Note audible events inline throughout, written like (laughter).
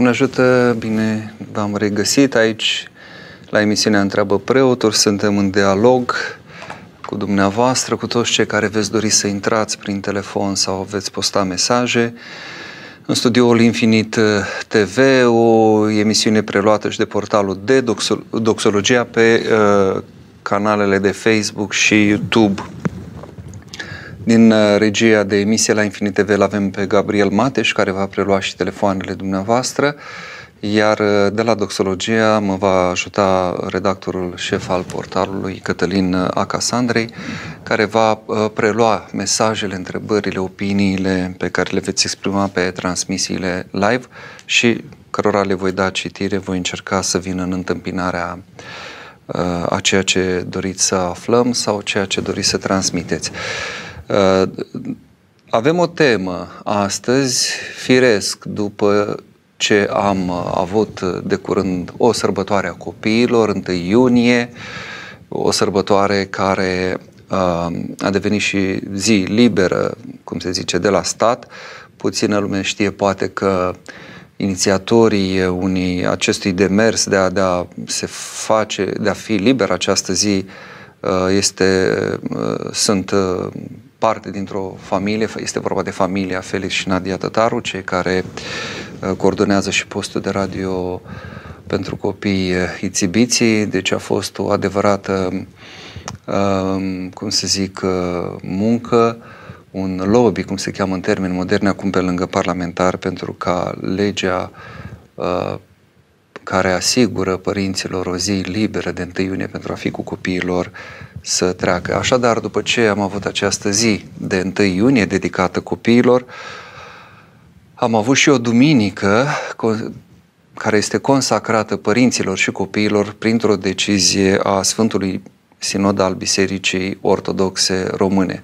Doamne ajută, bine v-am regăsit aici la emisiunea Întreabă Preotul. Suntem în dialog cu dumneavoastră, cu toți cei care veți dori să intrați prin telefon sau veți posta mesaje. În studioul Infinit TV, o emisiune preluată și de portalul de Doxologia pe uh, canalele de Facebook și YouTube. Din uh, regia de emisie la Infinit TV l avem pe Gabriel Mateș, care va prelua și telefoanele dumneavoastră, iar uh, de la Doxologia mă va ajuta redactorul șef al portalului, Cătălin uh, Acasandrei, care va prelua mesajele, întrebările, opiniile pe care le veți exprima pe transmisiile live și cărora le voi da citire, voi încerca să vin în întâmpinarea a ceea ce doriți să aflăm sau ceea ce doriți să transmiteți. Uh, avem o temă astăzi, firesc, după ce am uh, avut de curând o sărbătoare a copiilor, 1 iunie, o sărbătoare care uh, a devenit și zi liberă, cum se zice, de la stat. Puțină lume știe poate că inițiatorii unii acestui demers de a, de a se face, de a fi liber această zi este, sunt parte dintr-o familie, este vorba de familia Felix și Nadia Tătaru, cei care uh, coordonează și postul de radio pentru copii uh, Ițibiții, deci a fost o adevărată, uh, cum să zic, muncă, un lobby, cum se cheamă în termeni moderni, acum pe lângă parlamentar, pentru ca legea care asigură părinților o zi liberă de 1 iunie pentru a fi cu copiilor să treacă. Așadar, după ce am avut această zi de 1 iunie dedicată copiilor, am avut și o duminică care este consacrată părinților și copiilor printr-o decizie a Sfântului Sinod al Bisericii Ortodoxe Române.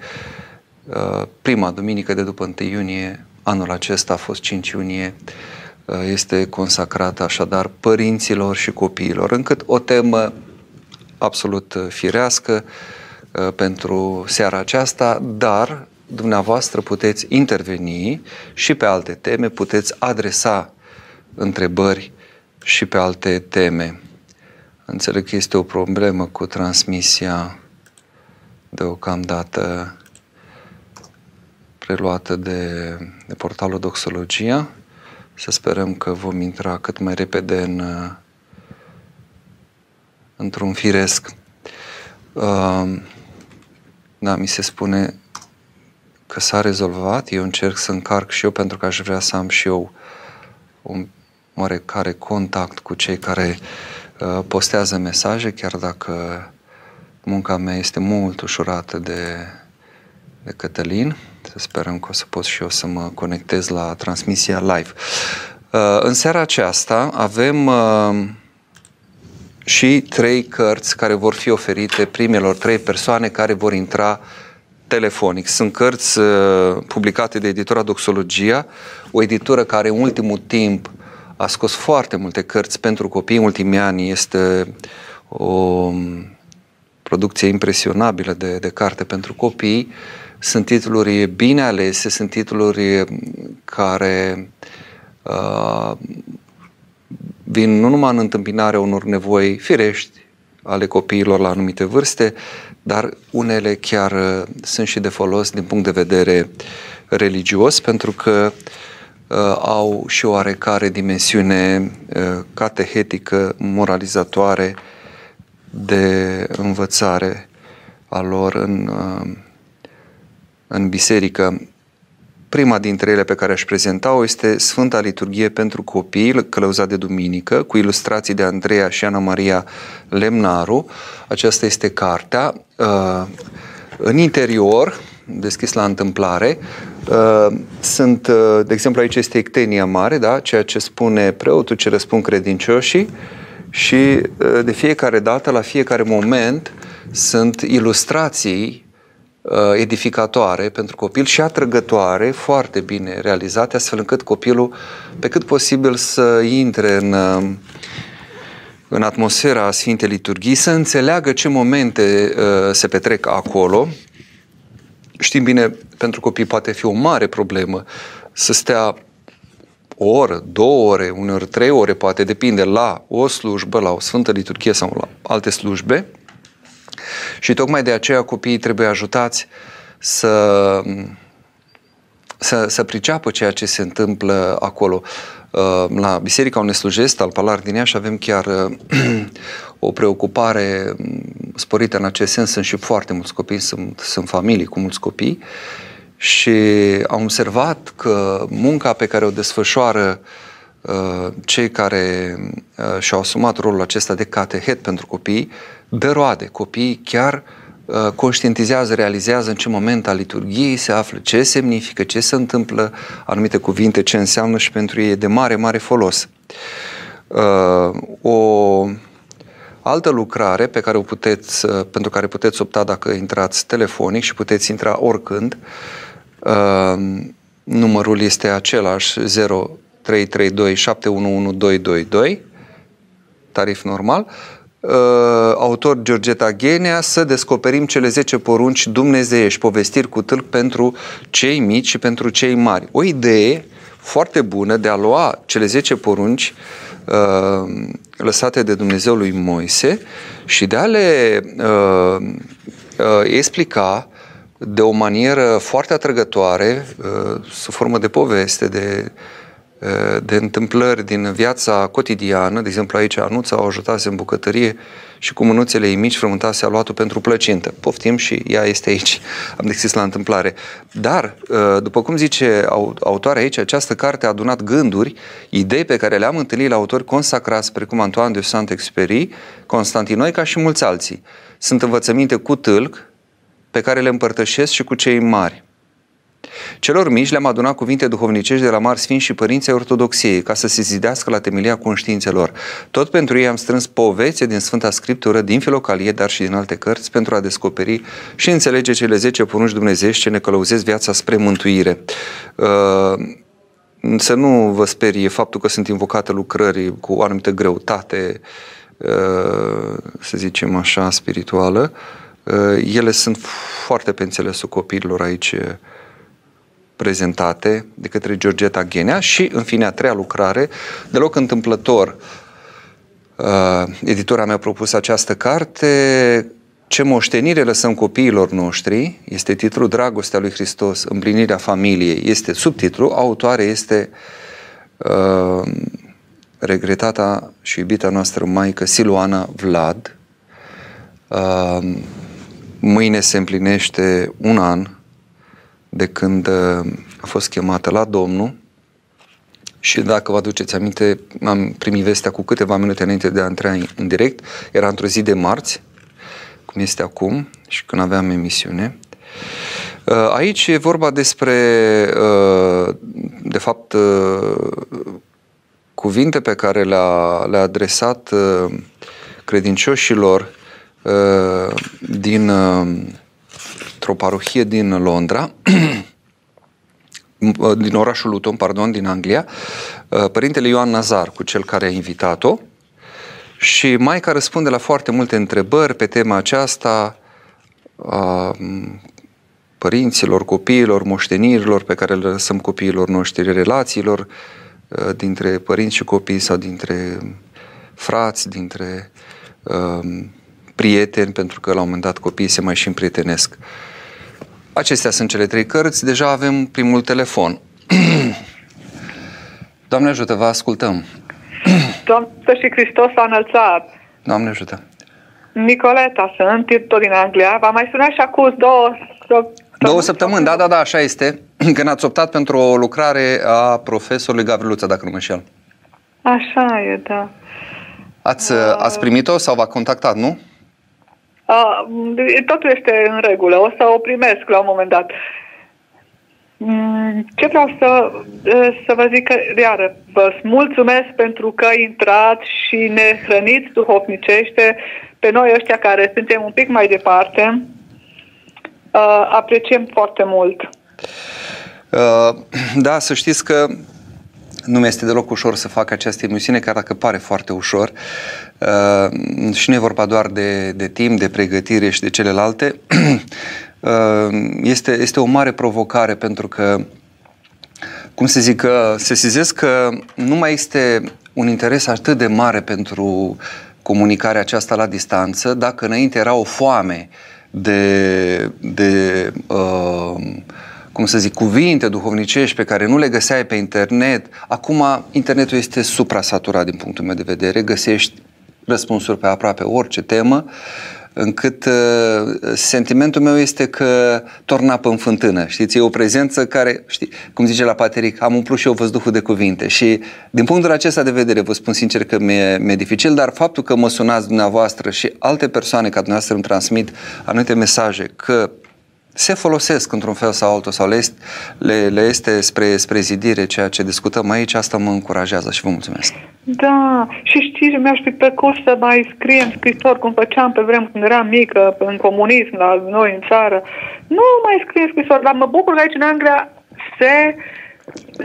Uh, prima duminică de după 1 iunie, anul acesta a fost 5 iunie, uh, este consacrată așadar părinților și copiilor, încât o temă absolut uh, firească uh, pentru seara aceasta, dar dumneavoastră puteți interveni și pe alte teme, puteți adresa întrebări și pe alte teme. Înțeleg că este o problemă cu transmisia deocamdată preluată de, de portalul Doxologia. Să sperăm că vom intra cât mai repede în într-un firesc. Uh, da, mi se spune că s-a rezolvat, eu încerc să încarc și eu pentru că aș vrea să am și eu un oarecare contact cu cei care uh, postează mesaje, chiar dacă munca mea este mult ușurată de, de Cătălin. Să sperăm că o să pot și eu să mă conectez la transmisia live. Uh, în seara aceasta avem uh, și trei cărți care vor fi oferite primelor trei persoane care vor intra telefonic. Sunt cărți uh, publicate de editura Doxologia, o editură care în ultimul timp a scos foarte multe cărți pentru copii. În ultimii ani este o um, producție impresionabilă de, de carte pentru copii. Sunt titluri bine alese, sunt titluri care uh, vin nu numai în întâmpinarea unor nevoi firești ale copiilor la anumite vârste, dar unele chiar uh, sunt și de folos din punct de vedere religios, pentru că uh, au și o oarecare dimensiune uh, catehetică, moralizatoare de învățare a lor în, uh, în biserică. Prima dintre ele pe care aș prezenta-o este Sfânta Liturghie pentru copii, călăuzat de duminică, cu ilustrații de Andreea și Ana Maria Lemnaru. Aceasta este cartea. Uh, în interior, deschis la întâmplare, uh, sunt, uh, de exemplu, aici este ectenia mare, da? ceea ce spune preotul, ce răspund credincioșii și de fiecare dată, la fiecare moment, sunt ilustrații Uh, edificatoare pentru copil și atrăgătoare, foarte bine realizate, astfel încât copilul, pe cât posibil, să intre în, uh, în atmosfera Sfintei Liturghii, să înțeleagă ce momente uh, se petrec acolo. Știm bine, pentru copii poate fi o mare problemă să stea o oră, două ore, uneori trei ore, poate depinde la o slujbă, la o sfântă liturghie sau la alte slujbe. Și tocmai de aceea copiii trebuie ajutați să, să, să priceapă ceea ce se întâmplă acolo. Uh, la Biserica unde slujesc, al Palar din Iași, avem chiar uh, (clears throat) o preocupare mm, sporită în acest sens. Sunt și foarte mulți copii, sunt, sunt familii cu mulți copii și am observat că munca pe care o desfășoară uh, cei care și-au asumat rolul acesta de catehet pentru copii, dă roade. Copiii chiar conștientizează, realizează în ce moment al liturgiei se află, ce semnifică, ce se întâmplă, anumite cuvinte, ce înseamnă și pentru ei e de mare, mare folos. O altă lucrare pe care o puteți, pentru care puteți opta dacă intrați telefonic și puteți intra oricând, numărul este același 0332 711 tarif normal, uh, autor Georgeta Ghenea, să descoperim cele 10 porunci dumnezeiești, povestiri cu tâlc pentru cei mici și pentru cei mari. O idee foarte bună de a lua cele 10 porunci uh, lăsate de Dumnezeu lui Moise și de a le uh, uh, explica de o manieră foarte atrăgătoare, uh, sub formă de poveste, de Eh, de întâmplări din viața cotidiană, de exemplu aici Anuța o ajutase în bucătărie și cu mânuțele ei mici frământase aluatul pentru plăcintă. Poftim și ea este aici. (laughs) Am deschis la întâmplare. Dar, eh, după cum zice autoarea aici, această carte a adunat gânduri, idei pe care le-am întâlnit la autori consacrați, precum Antoine de Saint-Exupéry, Constantinoica și mulți alții. Sunt învățăminte cu tâlc, pe care le împărtășesc și cu cei mari. Celor mici le-am adunat cuvinte duhovnicești de la mari sfinți și părinții ortodoxiei, ca să se zidească la temelia conștiințelor. Tot pentru ei am strâns povețe din Sfânta Scriptură, din Filocalie, dar și din alte cărți, pentru a descoperi și înțelege cele 10 porunci dumnezeiești ce ne călăuzesc viața spre mântuire. Uh, să nu vă sperie faptul că sunt invocate lucrări cu o anumită greutate, uh, să zicem așa, spirituală. Uh, ele sunt foarte pe înțelesul copiilor aici prezentate de către Georgeta Ghenea și, în fine, a treia lucrare, deloc întâmplător, uh, editora mea a propus această carte, Ce moștenire lăsăm copiilor noștri, este titlul Dragostea lui Hristos, împlinirea familiei, este subtitlu, autoare este uh, regretata și iubita noastră maică Siluana Vlad. Uh, mâine se împlinește un an de când uh, a fost chemată la Domnul și dacă vă aduceți aminte, am primit vestea cu câteva minute înainte de a intra în direct. Era într-o zi de marți, cum este acum și când aveam emisiune. Uh, aici e vorba despre, uh, de fapt, cuvinte pe care le-a, le adresat credincioșilor din într-o parohie din Londra, (clears throat) din orașul Luton, pardon, din Anglia, uh, părintele Ioan Nazar, cu cel care a invitat-o, și Maica răspunde la foarte multe întrebări pe tema aceasta a părinților, copiilor, moștenirilor pe care le lăsăm copiilor noștri, relațiilor uh, dintre părinți și copii sau dintre frați, dintre uh, prieteni, pentru că la un moment dat copiii se mai și împrietenesc. Acestea sunt cele trei cărți. Deja avem primul telefon. (clears throat) Doamne ajută, vă ascultăm. (clears throat) Doamne și Hristos a înălțat. Doamne ajută. Nicoleta sunt, tot din Anglia. V-am mai sunat și acum două Două săptămâni, da, da, da, așa este. (clears throat) Când ați optat pentru o lucrare a profesorului Gavriluța, dacă nu mă înșel. Așa e, da. Ați, uh... ați primit-o sau v-a contactat, nu? Totul este în regulă, o să o primesc la un moment dat. Mm, ce vreau să, să vă zic că, iară, vă mulțumesc pentru că intrați și ne hrăniți duhovnicește pe noi ăștia care suntem un pic mai departe. Apreciem foarte mult. Da, să știți că nu mi este deloc ușor să fac această emisiune, chiar dacă pare foarte ușor. Uh, și nu e vorba doar de, de timp, de pregătire și de celelalte. (clears throat) uh, este, este o mare provocare pentru că cum să zic, se sizez că nu mai este un interes atât de mare pentru comunicarea aceasta la distanță, dacă înainte era o foame de, de uh, cum să zic, cuvinte duhovnicești pe care nu le găseai pe internet, acum internetul este supra-saturat din punctul meu de vedere, găsești răspunsuri pe aproape orice temă încât uh, sentimentul meu este că torna apă în fântână, știți, e o prezență care, știi, cum zice la Pateric, am umplut și eu văzduhul de cuvinte. Și din punctul acesta de vedere vă spun sincer că mi-e, mi-e dificil, dar faptul că mă sunați dumneavoastră și alte persoane ca dumneavoastră îmi transmit anumite mesaje că se folosesc într-un fel sau altul sau le este, le, le este spre, spre zidire ceea ce discutăm aici, asta mă încurajează și vă mulțumesc. Da, și știți, mi-aș fi plăcut să mai scriem scrisori, cum făceam pe vremuri când eram mică, în comunism, la noi în țară. Nu mai scriem scrisori, dar mă bucur că aici în Anglia se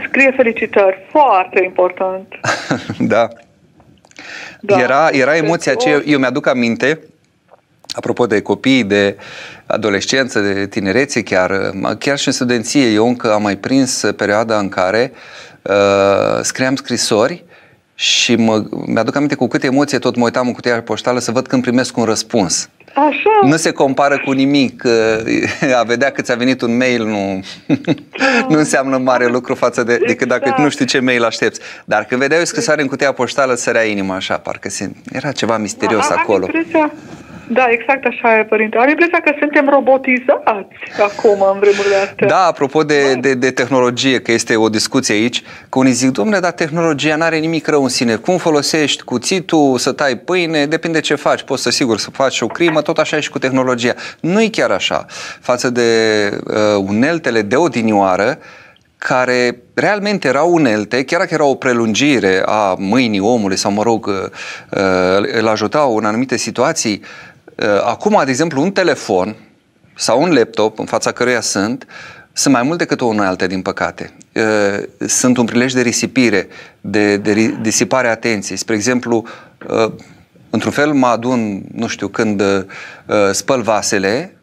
scrie felicitări. Foarte important. (laughs) da. da. Era, era emoția ce eu mi-aduc aminte, apropo de copii, de adolescență, de tinerețe chiar, chiar și în studenție, eu încă am mai prins perioada în care uh, scriam scrisori și mă, mi-aduc aminte cu câte emoție tot mă uitam în cutia poștală să văd când primesc un răspuns. Așa. Nu se compară cu nimic. A vedea că ți-a venit un mail nu, da. nu înseamnă mare lucru față de, decât dacă exact. nu știi ce mail aștepți. Dar când vedeai o scrisoare în cutia poștală, sărea inima așa, parcă era ceva misterios da, acolo. Am impresia, da, exact așa e, părinte. Am impresia că suntem robotizați acum, în vremurile astea. Da, apropo de, de, de tehnologie, că este o discuție aici, că unii zic, domnule, dar tehnologia nu are nimic rău în sine. Cum folosești cuțitul să tai pâine, depinde ce faci. Poți să, sigur, să faci o crimă, tot așa e și cu tehnologia. Nu e chiar așa. Față de uh, uneltele de odinioară, care realmente erau unelte, chiar dacă era o prelungire a mâinii omului sau, mă rog, uh, îl ajutau în anumite situații, Uh, acum, de exemplu, un telefon sau un laptop în fața căruia sunt, sunt mai mult decât o unealtă, din păcate. Uh, sunt un prilej de risipire, de, de disipare atenției. Spre exemplu, uh, într-un fel mă adun, nu știu, când spăl vasele,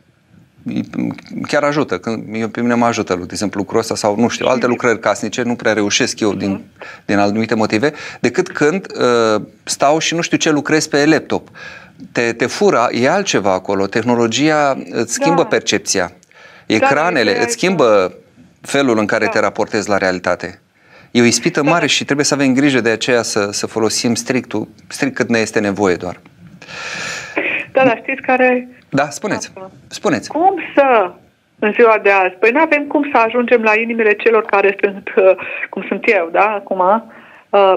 chiar ajută, când eu, pe mine mă ajută, de exemplu, lucrul ăsta sau, nu știu, alte lucrări casnice, nu prea reușesc eu din, din anumite motive, decât când uh, stau și nu știu ce lucrez pe laptop te, te fură, e altceva acolo. Tehnologia îți schimbă da. percepția. Ecranele da, îți schimbă felul în care da. te raportezi la realitate. E o ispită da. mare și trebuie să avem grijă de aceea să, să folosim strict, strict cât ne este nevoie doar. Da, dar știți care... Da, spuneți. Spuneți. Cum să, în ziua de azi, păi nu avem cum să ajungem la inimile celor care sunt, uh, (laughs) cum sunt eu, da, acum, Uh,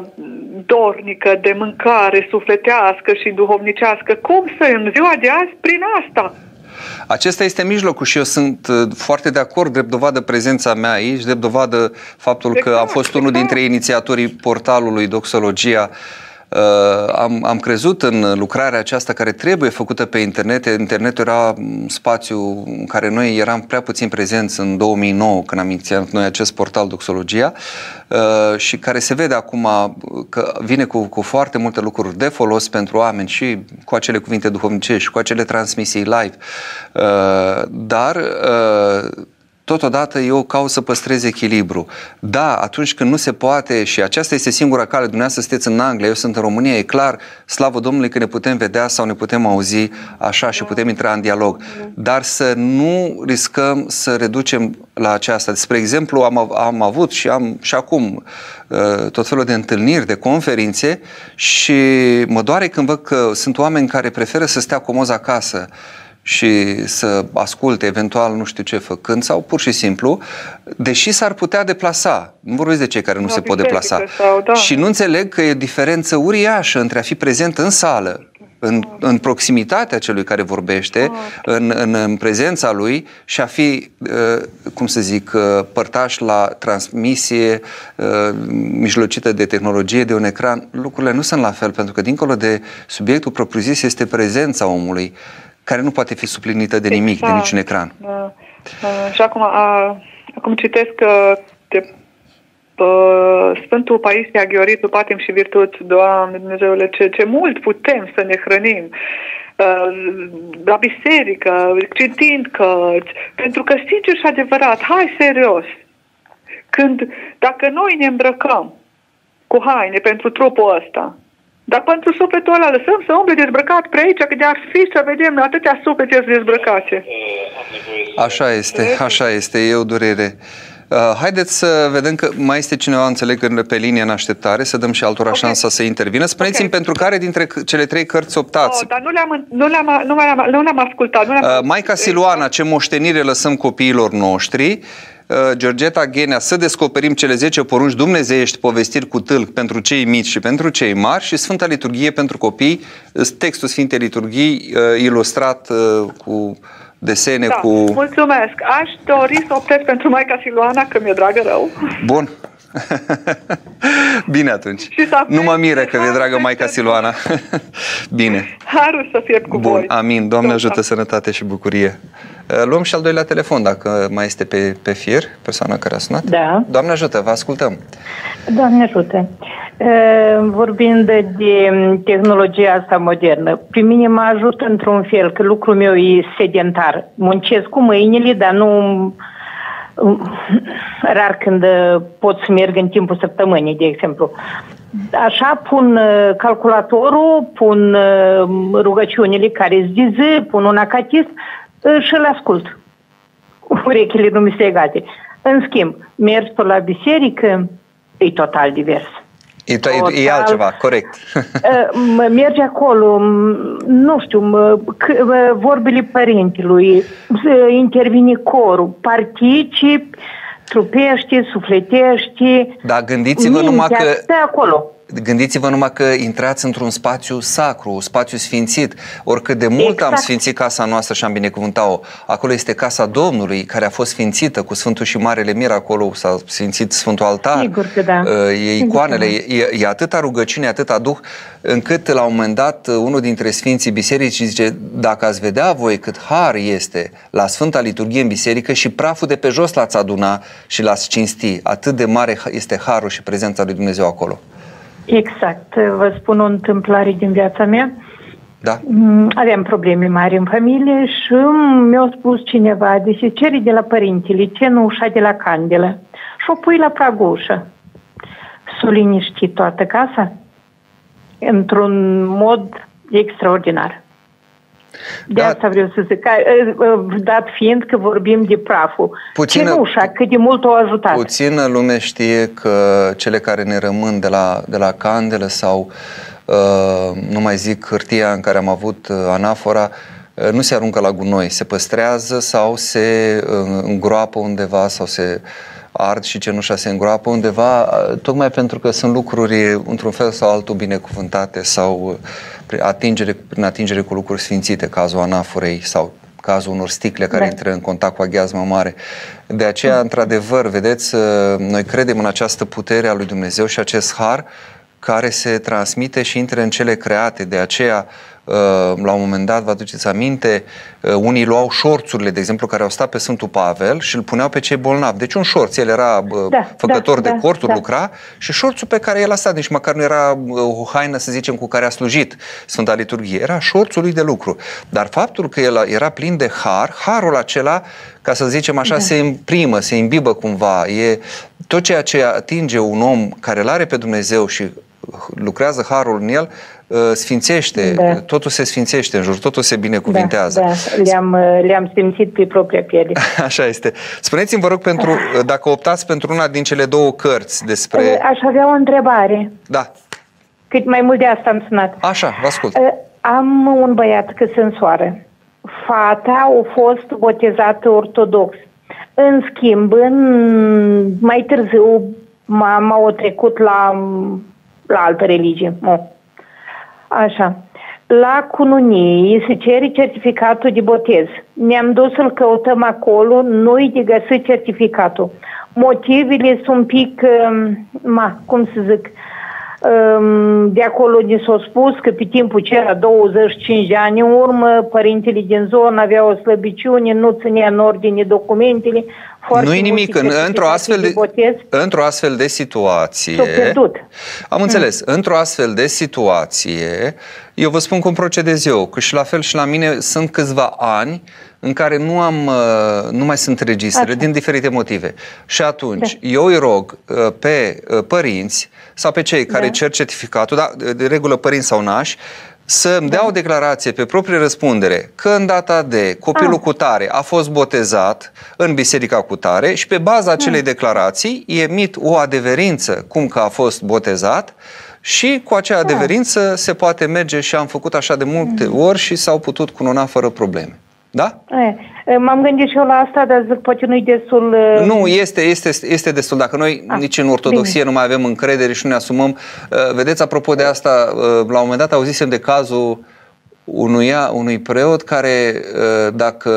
dornică de mâncare sufletească și duhovnicească. Cum să în ziua de azi prin asta? Acesta este mijlocul și eu sunt uh, foarte de acord, drept dovadă prezența mea aici, drept dovadă faptul exact, că am exact, fost unul exact. dintre inițiatorii portalului Doxologia Uh, am, am crezut în lucrarea aceasta care trebuie făcută pe internet. Internetul era un spațiu în care noi eram prea puțin prezenți în 2009 când am inițiat noi acest portal Doxologia uh, și care se vede acum că vine cu, cu foarte multe lucruri de folos pentru oameni și cu acele cuvinte duhovnicești, cu acele transmisii live. Uh, dar totodată eu caut să păstrez echilibru. Da, atunci când nu se poate și aceasta este singura cale, dumneavoastră sunteți în Anglia, eu sunt în România, e clar, slavă Domnului că ne putem vedea sau ne putem auzi așa și putem intra în dialog. Dar să nu riscăm să reducem la aceasta. Spre exemplu, am, am avut și am și acum uh, tot felul de întâlniri, de conferințe și mă doare când văd că sunt oameni care preferă să stea comoz acasă și să asculte eventual nu știu ce făcând sau pur și simplu, deși s-ar putea deplasa. Nu vorbesc de cei care nu, nu se pot deplasa. Sau, da. Și nu înțeleg că e o diferență uriașă între a fi prezent în sală, în, în proximitatea celui care vorbește, ah. în, în, în prezența lui și a fi, uh, cum să zic, uh, părtaș la transmisie uh, mijlocită de tehnologie, de un ecran. Lucrurile nu sunt la fel, pentru că dincolo de subiectul propriu-zis este prezența omului care nu poate fi suplinită de nimic, exact. de niciun ecran. Da. Uh, și acum, a, acum citesc uh, de uh, Sfântul Paisie Aghioritu, patim și virtuți, Doamne Dumnezeule, ce, ce mult putem să ne hrănim uh, la biserică, citind cărți, pentru că, sincer și adevărat, hai serios, când, dacă noi ne îmbrăcăm cu haine pentru trupul ăsta, dar pentru sufletul ăla lăsăm să umble dezbrăcat pe aici, că de-ar fi să vedem atâtea suflete dezbrăcate. Așa este, așa este, e o durere. Uh, haideți să vedem că mai este cineva, înțeleg, pe linie în așteptare, să dăm și altora okay. șansa să intervină. Spuneți-mi okay. pentru care dintre cele trei cărți optați? Oh, dar nu le-am, nu le-am, nu le-am, nu le-am ascultat. Nu le-am uh, Maica Siluana, ce moștenire lăsăm copiilor noștri? Uh, Georgeta Ghenea, să descoperim cele 10 porunci dumnezeiești, povestiri cu tâlc pentru cei mici și pentru cei mari și Sfânta Liturghie pentru copii, textul Sfintei Liturghii uh, ilustrat uh, cu desene da, cu... mulțumesc. Aș dori să optez pentru Maica Siluana, că mi-e dragă rău. Bun. (laughs) Bine atunci. Și nu mă miră că mi-e dragă Maica Siluana. (laughs) Bine. Harul să fie cu Bun, voi. amin. Doamne ajută, sănătate și bucurie. Uh, luăm și al doilea telefon, dacă mai este pe, pe fir, persoana care a sunat. Da. Doamne ajută, vă ascultăm. Doamne ajută. Uh, vorbind de tehnologia asta modernă, pe mine mă ajută într-un fel, că lucrul meu e sedentar. Muncesc cu mâinile, dar nu rar când pot să merg în timpul săptămânii, de exemplu. Așa pun uh, calculatorul, pun rugăciunile care zi, pun un acatist și îl ascult. Urechile nu mi se egate. În schimb, mers pe la biserică e total divers. E, total, e altceva, corect. merge acolo, nu știu, vorbile părintelui, intervine corul, participi, trupești, sufletești. Da, gândiți-vă numai că... acolo Gândiți-vă numai că intrați într-un spațiu sacru, spațiu sfințit. Oricât de mult exact. am sfințit casa noastră și am binecuvântat-o, acolo este casa Domnului, care a fost sfințită cu Sfântul și Marele Mir, acolo s-a sfințit Sfântul Altar. Sigur că da. E icoanele, e, e atâta rugăciune, atâta Duh, încât la un moment dat unul dintre Sfinții Bisericii zice, dacă ați vedea voi cât har este la Sfânta Liturghie în biserică și praful de pe jos l-ați aduna și l-ați cinsti, atât de mare este harul și prezența lui Dumnezeu acolo. Exact. Vă spun o întâmplare din viața mea. Da. Mm, aveam probleme mari în familie și mi-a spus cineva, deci ceri de la părintele, ce nu ușa de la candelă și o pui la pragușă. S-o liniștit toată casa într-un mod extraordinar. De da. asta vreau să zic, dat fiind că vorbim de praful. Puțină, Cenușa, cât de mult o ajutat. Puțină lume știe că cele care ne rămân de la, de la candelă sau, uh, nu mai zic, hârtia în care am avut uh, anafora, uh, nu se aruncă la gunoi, se păstrează sau se uh, îngroapă undeva sau se ard și cenușa se îngroapă undeva, uh, tocmai pentru că sunt lucruri într-un fel sau altul binecuvântate sau atingere, prin atingere cu lucruri sfințite, cazul anaforei sau cazul unor sticle care da. intră în contact cu aghiazma mare. De aceea, într-adevăr, vedeți, noi credem în această putere a lui Dumnezeu și acest har care se transmite și intră în cele create. De aceea, Uh, la un moment dat, vă aduceți aminte, uh, unii luau șorțurile, de exemplu, care au stat pe Sfântul Pavel și îl puneau pe cei bolnavi. Deci un șorț, el era da, făcător da, de da, corturi, da. lucra și șorțul pe care el a stat, nici măcar nu era o haină, să zicem, cu care a slujit Sfânta Liturghie, era șorțul lui de lucru. Dar faptul că el era plin de har, harul acela, ca să zicem așa, da. se imprimă, se imbibă cumva. E tot ceea ce atinge un om care îl are pe Dumnezeu și lucrează harul în el, uh, sfințește, da. totul se sfințește în jur, totul se binecuvintează. Da, da. Le-am, uh, le-am simțit pe propria piele. (laughs) Așa este. Spuneți-mi, vă rog, pentru, uh, dacă optați pentru una din cele două cărți despre... Aș avea o întrebare. Da. Cât mai mult de asta am sunat. Așa, vă ascult. Am un băiat că sunt soară. Fata a fost botezată ortodox. În schimb, în, mai târziu, mama a trecut la la altă religie. Nu. Așa. La cununie se cere certificatul de botez. Ne-am dus să-l căutăm acolo, nu-i de găsit certificatul. Motivele sunt un pic, um, ma, cum să zic, um, de acolo ni s-a spus că pe timpul cera 25 de ani în urmă, părintele din zonă avea o slăbiciune, nu ținea în ordine documentele, nu e nimic. În, într-o, astfel de, într-o astfel de situație... Am înțeles. Mm. Într-o astfel de situație, eu vă spun cum procedez eu, că și la fel și la mine sunt câțiva ani în care nu am, uh, nu mai sunt registre Așa. din diferite motive. Și atunci, Da. eu îi rog uh, pe uh, părinți sau pe cei care Da. cer certificatul, da, de regulă părinți sau nași, să-mi dea o declarație pe proprie răspundere că în data de copilul Ah. cu tare a fost botezat în biserica cu tare și pe baza acelei declarații emit o adeverință cum că a fost botezat și cu acea adeverință se poate merge și am făcut așa de multe ori și s-au putut cununa fără probleme. Da? E, m-am gândit și eu la asta, dar zic, poate nu-i destul... uh, Nu, este, este, este destul. Dacă noi Ah, nici în ortodoxie bine. nu mai avem încredere și nu ne asumăm, uh, vedeți, apropo de asta, uh, la un moment dat auzisem de cazul unuia, unui preot care, uh, dacă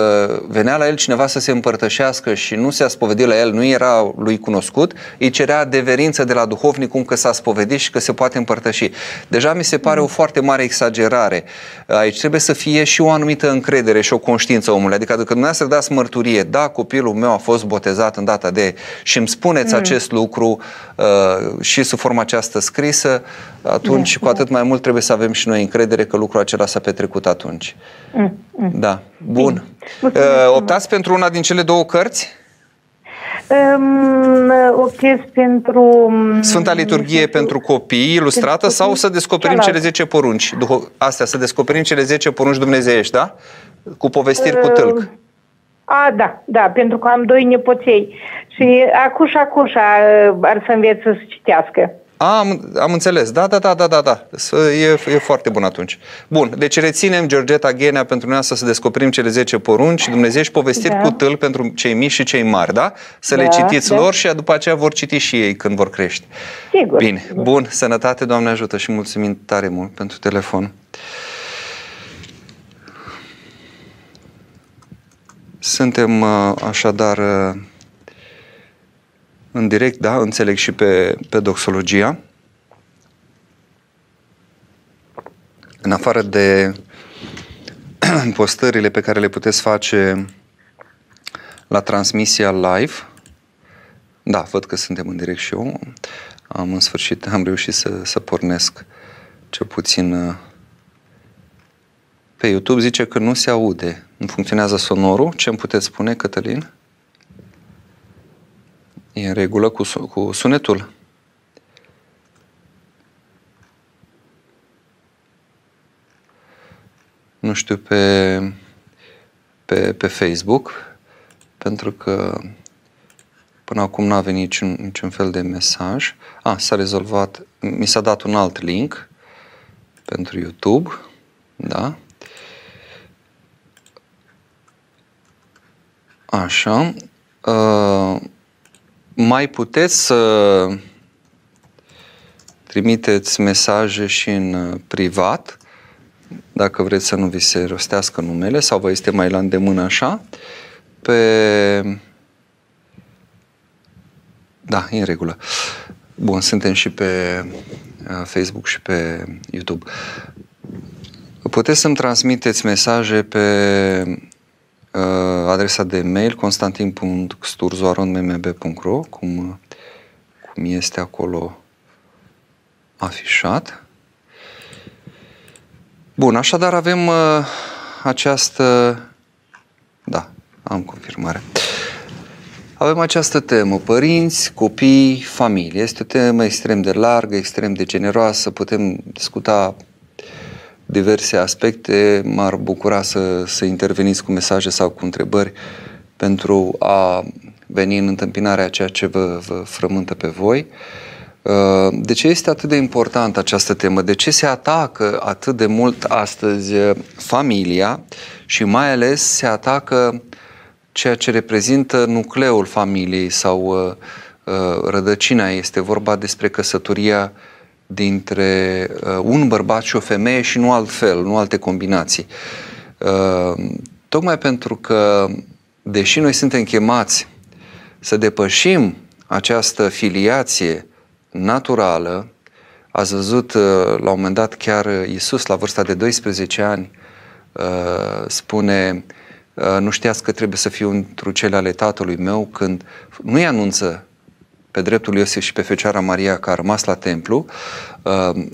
venea la el cineva să se împărtășească și nu se-a spovedit la el, nu era lui cunoscut, îi cerea adeverință de la duhovnic cum că s-a spovedit și că se poate împărtăși. Deja mi se pare o foarte mare exagerare. Aici trebuie să fie și o anumită încredere și o conștiință omului. Adică dacă dumneavoastră dați mărturie, da, copilul meu a fost botezat în data de și îmi spuneți mm. acest lucru uh, și sub forma aceasta scrisă, atunci Da, cu atât mai mult trebuie să avem și noi încredere că lucrul acela s-a petrecut atunci. Mm, mm. Da, bun. Mulțumesc Uh, frumos. optați pentru una din cele două cărți? Um, optez pentru... um, Sfânta Liturghie nu știu, pentru copii, ilustrată, pentru sau copii, să descoperim cealaltă. cele 10 porunci? Duho- Astea, să descoperim cele 10 porunci dumnezeiești, da? Cu povestiri cu tâlc. A, da, da, pentru că am doi nepoței și acușa, acușa uh, ar să învețe să citească. A, am, am înțeles. Da, da, da, da, da, da. Să, e, e foarte bun atunci. Bun, deci reținem Georgeta Ghenea pentru noi să descoperim cele 10 porunci, Dumnezeu și povestiri Da. cu tâl pentru cei mici și cei mari, da? Să le Da, citiți da. lor și după aceea vor citi și ei când vor crește. Sigur. Bine, bun, sănătate, Doamne ajută și mulțumim tare mult pentru telefon. Suntem uh, așadar uh, în direct, da, înțeleg și pe, pe doxologia. În afară de (clears throat) postările pe care le puteți face la transmisia live, da, văd că suntem în direct și eu. Am în sfârșit, am reușit să, să pornesc ce puțin uh, pe YouTube. Zice că nu se aude, nu funcționează sonorul. Ce îmi puteți spune, Cătălin? E în regulă cu, su- cu sunetul? Nu știu pe, pe, pe Facebook, pentru că Până acum n-a venit niciun, niciun fel de mesaj. A, s-a rezolvat, mi s-a dat un alt link pentru YouTube, da. Așa. Uh, mai puteți să trimiteți mesaje și în uh, privat, dacă vreți să nu vi se rostească numele sau vă este mai la îndemână așa, pe da, e în regulă. Bun, suntem și pe uh, Facebook și pe YouTube. Puteți să-mi transmiteți mesaje pe uh, adresa de mail constantin.sturzoaron.mmb.ro cum, cum este acolo afișat. Bun, așadar avem uh, această... Da, am confirmare. Avem această temă, părinți, copii, familie. Este o temă extrem de largă, extrem de generoasă, putem discuta diverse aspecte. M-ar bucura să, să interveniți cu mesaje sau cu întrebări pentru a veni în întâmpinarea a ceea ce vă, vă frământă pe voi. De ce este atât de importantă această temă? De ce se atacă atât de mult astăzi familia și mai ales se atacă ceea ce reprezintă nucleul familiei sau uh, uh, rădăcina. Este vorba despre căsătoria dintre uh, un bărbat și o femeie și nu altfel, nu alte combinații. Uh, tocmai pentru că, deși noi suntem chemați să depășim această filiație naturală, ați văzut uh, la un moment dat chiar Iisus la vârsta de 12 ani uh, spune uh, nu știați că trebuie să fiu într cele ale tatălui meu când nu-i anunță pe dreptul Iosif și pe Fecioara Maria că a rămas la templu, uh,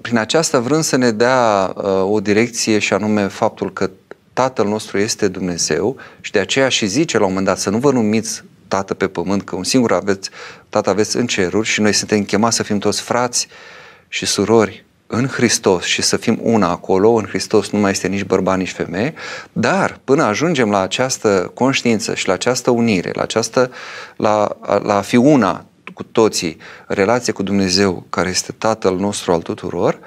prin aceasta vrând să ne dea uh, o direcție și anume faptul că Tatăl nostru este Dumnezeu și de aceea și zice la un moment dat să nu vă numiți Tată pe pământ, că un singur aveți, Tată aveți în ceruri și noi suntem chemați să fim toți frați și surori în Hristos și să fim una acolo, în Hristos nu mai este nici bărbat, nici femeie, dar până ajungem la această conștiință și la această unire, la, această, la, la a fi una cu toții, relație cu Dumnezeu, care este Tatăl nostru al tuturor,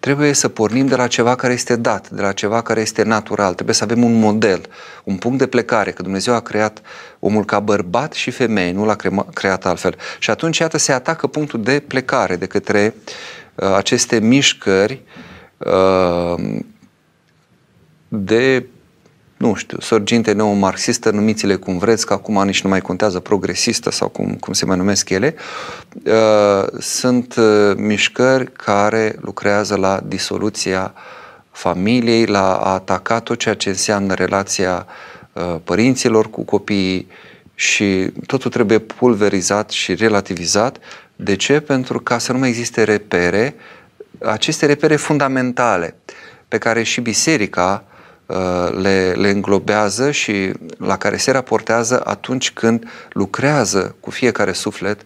trebuie să pornim de la ceva care este dat, de la ceva care este natural. Trebuie să avem un model, un punct de plecare, că Dumnezeu a creat omul ca bărbat și femeie, nu l-a creat altfel. Și atunci, iată, se atacă punctul de plecare de către uh, aceste mișcări uh, de nu știu, sorginte neomarxistă, numiți-le cum vreți, că acum nici nu mai contează progresistă sau cum, cum se mai numesc ele, uh, sunt uh, mișcări care lucrează la disoluția familiei, la a ataca tot ceea ce înseamnă relația uh, părinților cu copiii și totul trebuie pulverizat și relativizat. De ce? Pentru ca să nu mai existe repere, aceste repere fundamentale pe care și biserica uh, Uh, le, le înglobează și la care se raportează atunci când lucrează cu fiecare suflet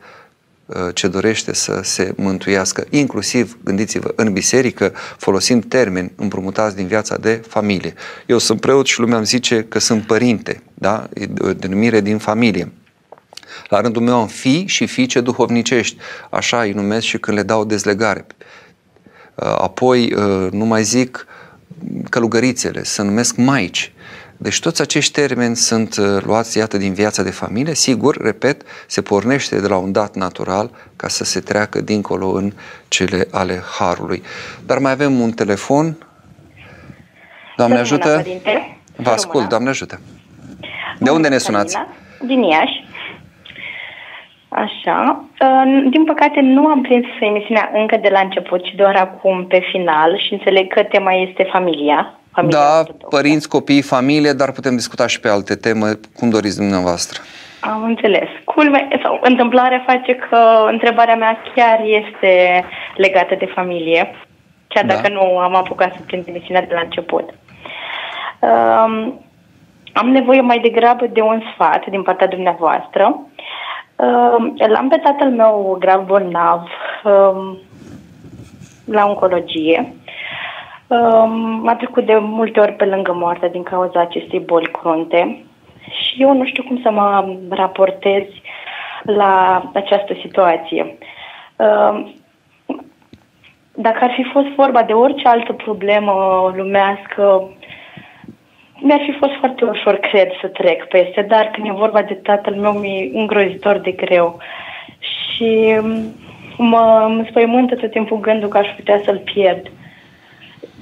uh, ce dorește să se mântuiască, inclusiv, gândiți-vă, în biserică, folosind termeni împrumutați din viața de familie. Eu sunt preot și lumea îmi zice că sunt părinte, da? E o denumire din familie. La rândul meu am fi și fiice duhovnicești, așa îi numesc și când le dau dezlegare. Uh, apoi, nu mai zic, călugărițele, să numesc maici. Deci toți acești termeni sunt uh, luați, iată, din viața de familie. Sigur, repet, se pornește de la un dat natural ca să se treacă dincolo în cele ale Harului. Dar mai avem un telefon. Doamne ajută! Vă ascult, Doamne ajută! De unde ne sunați? Din Iași. Așa. Din păcate nu am prins emisiunea încă de la început, ci doar acum pe final și înțeleg că tema este familia. familia da, ortodoxă. părinți, copii, familie, dar putem discuta și pe alte teme, cum doriți dumneavoastră. Am înțeles. Culme, sau întâmplarea face că întrebarea mea chiar este legată de familie, chiar da. dacă nu am apucat să prind emisiunea de la început. Um, am nevoie mai degrabă de un sfat din partea dumneavoastră L-am pe tatăl meu grav bolnav um, la oncologie. Um, a trecut de multe ori pe lângă moarte din cauza acestei boli crunte și eu nu știu cum să mă raportez la această situație. Um, dacă ar fi fost vorba de orice altă problemă lumească, mi-ar fi fost foarte ușor, cred, să trec peste, dar când e vorba de tatăl meu, mi-e îngrozitor de greu. Și mm, mă, mă spăimântă tot timpul gândul că aș putea să-l pierd.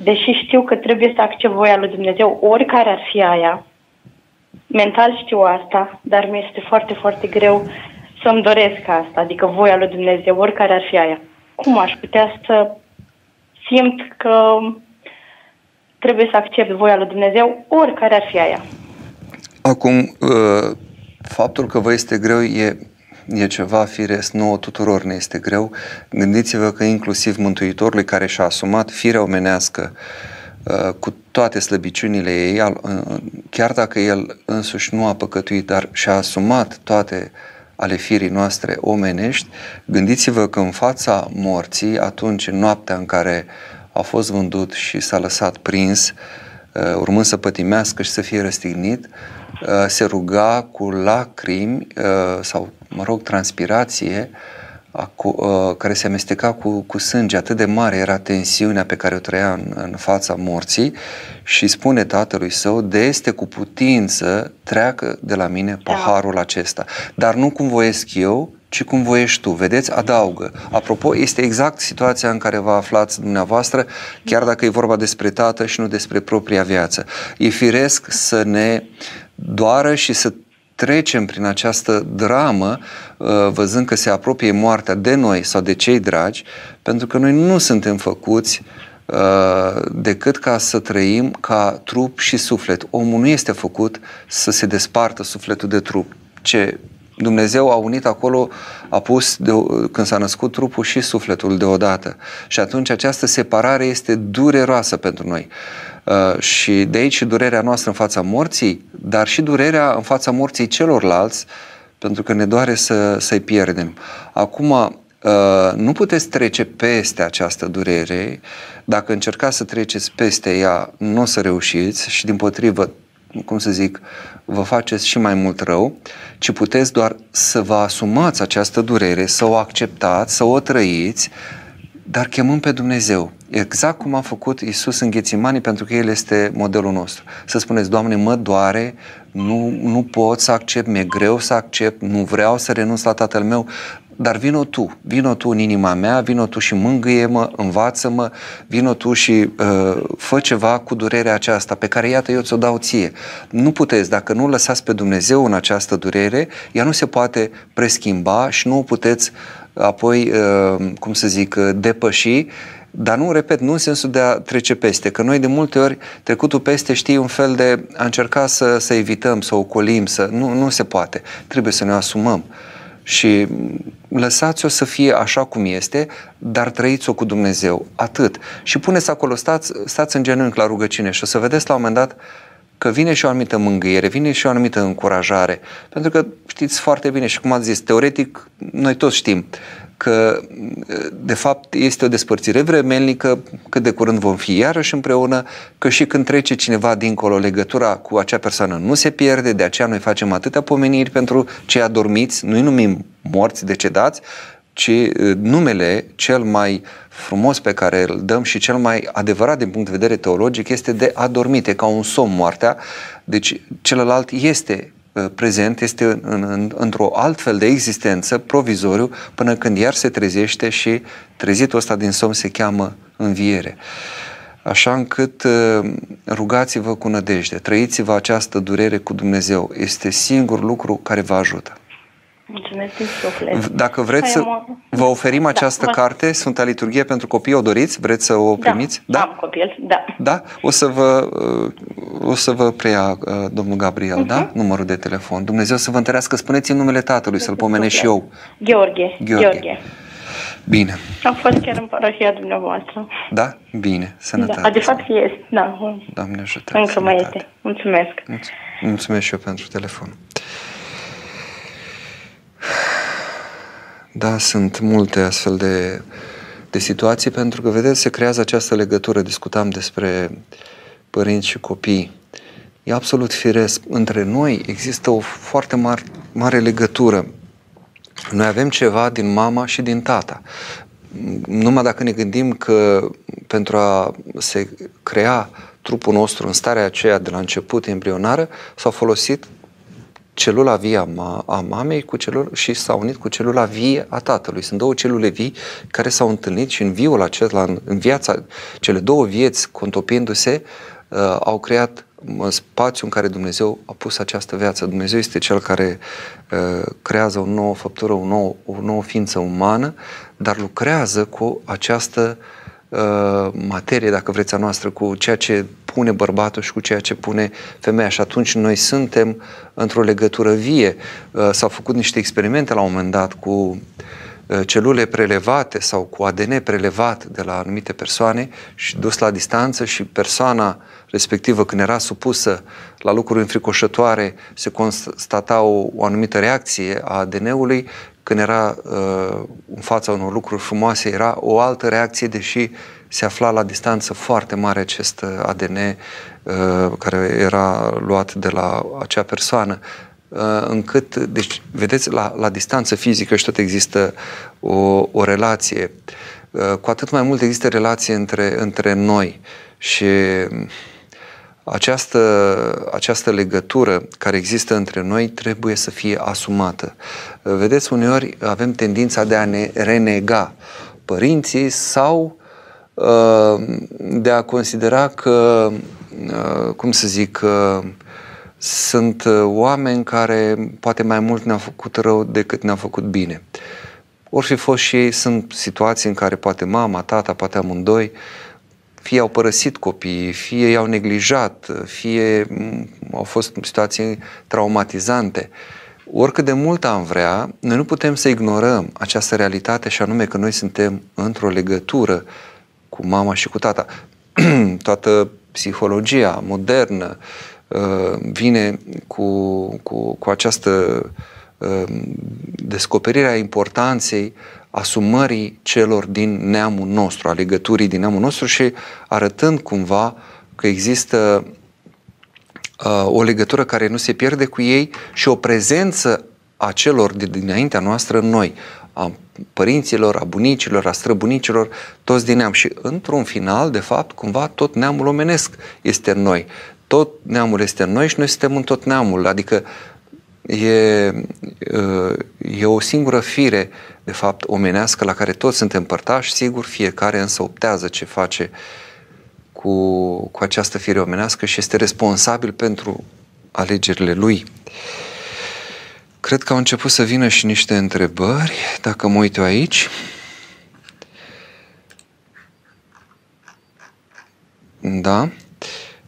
Deși știu că trebuie să accept voia lui Dumnezeu, oricare ar fi aia, mental știu asta, dar mi este foarte, foarte greu să-mi doresc asta, adică voia lui Dumnezeu, oricare ar fi aia. Cum aș putea să simt că trebuie să accept voia lui Dumnezeu, oricare ar fi aia. Acum, uh, faptul că vă este greu e, e ceva firesc, nouă tuturor ne este greu. Gândiți-vă că inclusiv Mântuitorului care și-a asumat firea omenească uh, cu toate slăbiciunile ei, uh, chiar dacă el însuși nu a păcătuit, dar și-a asumat toate ale firii noastre omenești, gândiți-vă că în fața morții, atunci, în noaptea în care a fost vândut și s-a lăsat prins, uh, urmând să pătimească și să fie răstignit, uh, se ruga cu lacrimi uh, sau, mă rog, transpirație care se amesteca cu, cu sânge. Atât de mare era tensiunea pe care o trăia în, în fața morții și spune tatălui său, de este cu putință, treacă de la mine da. paharul da. acesta. Dar nu cum voiesc eu, ci cum voiești tu. Vedeți? Adaugă. Apropo, este exact situația în care vă aflați dumneavoastră, chiar dacă e vorba despre tată și nu despre propria viață. E firesc să ne doară și să trecem prin această dramă uh, văzând că se apropie moartea de noi sau de cei dragi, pentru că noi nu suntem făcuți uh, decât ca să trăim ca trup și suflet. Omul nu este făcut să se despartă sufletul de trup. Ce Dumnezeu a unit acolo, a pus de, când s-a născut trupul și sufletul deodată. Și atunci această separare este dureroasă pentru noi. Uh, și de aici și durerea noastră în fața morții, dar și durerea în fața morții celorlalți, pentru că ne doare să, să-i pierdem. Acum, uh, nu puteți trece peste această durere. Dacă încercați să treceți peste ea, nu o să reușiți și din potrivă, cum să zic, vă faceți și mai mult rău, ci puteți doar să vă asumați această durere, să o acceptați, să o trăiți, dar chemând pe Dumnezeu. Exact cum a făcut Isus în Ghețimani, pentru că El este modelul nostru. Să spuneți, Doamne, mă doare, nu, nu pot să accept, mi-e greu să accept, nu vreau să renunț la Tatăl meu, dar vino tu, vino tu în inima mea, vino tu și mângâie-mă, învață-mă, vino tu și uh, fă ceva cu durerea aceasta pe care, iată, eu ți-o dau ție. Nu puteți, dacă nu lăsați pe Dumnezeu în această durere, ea nu se poate preschimba și nu o puteți apoi, uh, cum să zic, uh, depăși dar nu, repet, nu în sensul de a trece peste, că noi de multe ori trecutul peste știi un fel de a încerca să, să evităm, să ocolim, să... Nu, nu se poate. Trebuie să ne asumăm. Și lăsați-o să fie așa cum este, dar trăiți-o cu Dumnezeu. Atât. Și puneți acolo, stați, stați în genunchi la rugăciune și o să vedeți la un moment dat că vine și o anumită mângâiere, vine și o anumită încurajare. Pentru că știți foarte bine și cum ați zis, teoretic, noi toți știm că de fapt este o despărțire vremelnică, cât de curând vom fi iarăși împreună, că și când trece cineva dincolo, legătura cu acea persoană nu se pierde, de aceea noi facem atâtea pomeniri pentru cei adormiți, nu-i numim morți, decedați, ci numele cel mai frumos pe care îl dăm și cel mai adevărat din punct de vedere teologic este de adormite, ca un somn moartea. Deci celălalt este Uh, prezent este în, în, într-o altfel de existență, provizoriu, până când iar se trezește și trezitul ăsta din somn se cheamă înviere. Așa încât uh, rugați-vă cu nădejde, trăiți-vă această durere cu Dumnezeu. Este singurul lucru care vă ajută. Mulțumesc din suflet. Dacă vreți să vă oferim da, această da, carte, Sfânta Liturghie pentru copii, o doriți? Vreți să o da, primiți? Da, am copil, da. Da? O să vă, o să vă preia uh, domnul Gabriel, uh-huh. da? Mhm. Numărul de telefon. Dumnezeu să vă întărească. Spuneți în numele Tatălui, să-l pomenesc și eu. Gheorghe. Gheorghe. Gheorghe. Bine. Am fost chiar în parohia dumneavoastră. Da? Bine. Sănătate. Da, de fapt este, da. Doamne ajută. Încă mai este. Mulțumesc. Mulțumesc și eu pentru telefon. Da, sunt multe astfel de, de situații pentru că, vedeți, se creează această legătură. Discutam despre părinți și copii. E absolut firesc. Între noi există o foarte mare, mare legătură. Noi avem ceva din mama și din tata. Numai dacă ne gândim că pentru a se crea trupul nostru în starea aceea de la început embrionară, s-au folosit celula vie a, ma- a mamei cu celul- și s-a unit cu celula vie a tatălui. Sunt două celule vii care s-au întâlnit și în viul acela, în, în viața, cele două vieți contopindu-se, uh, au creat un spațiu în care Dumnezeu a pus această viață. Dumnezeu este Cel care uh, creează o nouă făptură, o nouă, o nouă ființă umană, dar lucrează cu această uh, materie, dacă vreți, a noastră, cu ceea ce pune bărbatul și cu ceea ce pune femeia și atunci noi suntem într-o legătură vie. Uh, s-au făcut niște experimente la un moment dat cu uh, celule prelevate sau cu ADN prelevat de la anumite persoane și dus la distanță și persoana respectivă când era supusă la lucruri înfricoșătoare se constata o, o anumită reacție a ADN-ului, când era uh, în fața unor lucruri frumoase era o altă reacție, deși se afla la distanță foarte mare acest uh, ADN uh, care era luat de la acea persoană uh, încât, deci, vedeți, la, la distanță fizică și tot există o, o relație. Cu atât mai mult există relație între, între noi și această, această legătură care există între noi trebuie să fie asumată. Vedeți, uneori avem tendința de a ne renega părinții sau Uh, de a considera că, uh, cum să zic, sunt uh, oameni care poate mai mult ne-au făcut rău decât ne-au făcut bine. Or fi fost și ei, sunt situații în care poate mama, tata, poate amândoi, fie au părăsit copiii, fie i-au neglijat, fie mm, au fost situații traumatizante. Oricât de mult am vrea, noi nu putem să ignorăm această realitate și anume că noi suntem într-o legătură cu mama și cu tata. (clears throat) Toată psihologia modernă uh, vine cu, cu, cu această uh, descoperire a importanței asumării celor din neamul nostru, a legăturii din neamul nostru și arătând cumva că există uh, o legătură care nu se pierde cu ei și o prezență a celor de dinaintea noastră în noi, a părinților, a bunicilor, a străbunicilor, toți din neam. Și într-un final, de fapt, cumva tot neamul omenesc este în noi. Tot neamul este în noi și noi suntem în tot neamul. Adică e, e o singură fire, de fapt, omenească la care toți suntem părtași, sigur, fiecare însă optează ce face cu, cu această fire omenească și este responsabil pentru alegerile lui. Cred că au început să vină și niște întrebări, dacă mă uit eu aici. Da,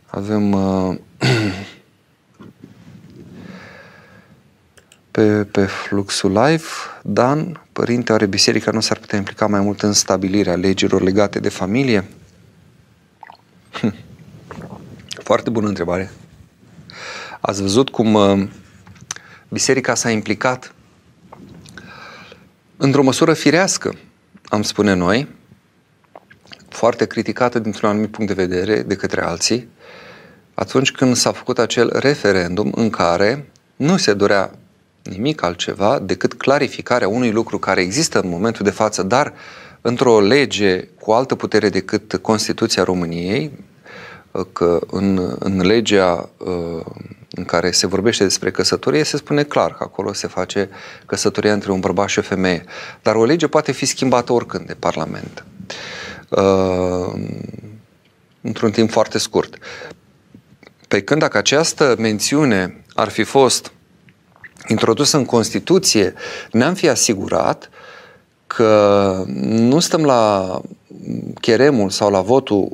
avem uh, (clears throat) pe, pe fluxul live. Dan, părinte, are biserica nu s-ar putea implica mai mult în stabilirea legilor legate de familie? Hm. Foarte bună întrebare. Ați văzut cum uh, biserica s-a implicat într-o măsură firească, am spune noi, foarte criticată dintr-un anumit punct de vedere de către alții, atunci când s-a făcut acel referendum în care nu se dorea nimic altceva decât clarificarea unui lucru care există în momentul de față, dar într-o lege cu altă putere decât Constituția României, că în, în legea uh, în care se vorbește despre căsătorie, se spune clar că acolo se face căsătoria între un bărbat și o femeie. Dar o lege poate fi schimbată oricând de Parlament. Uh, într-un timp foarte scurt. Pe când dacă această mențiune ar fi fost introdusă în Constituție, ne-am fi asigurat că nu stăm la cheremul sau la votul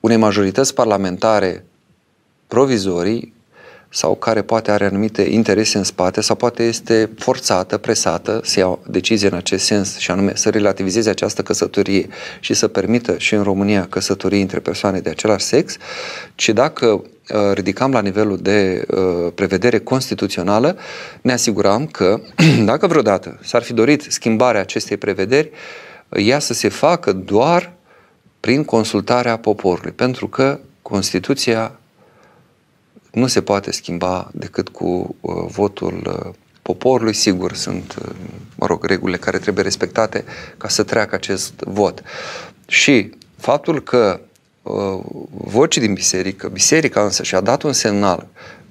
unei majorități parlamentare provizorii sau care poate are anumite interese în spate sau poate este forțată, presată să ia decizie în acest sens și anume să relativizeze această căsătorie și să permită și în România căsătorii între persoane de același sex, ci dacă uh, ridicam la nivelul de uh, prevedere constituțională, ne asiguram că (clears throat) dacă vreodată s-ar fi dorit schimbarea acestei prevederi, ea să se facă doar prin consultarea poporului, pentru că Constituția nu se poate schimba decât cu uh, votul uh, poporului. Sigur, sunt, uh, mă rog, regulile care trebuie respectate ca să treacă acest vot. Și faptul că uh, vocii din biserică, biserica însă și-a dat un semnal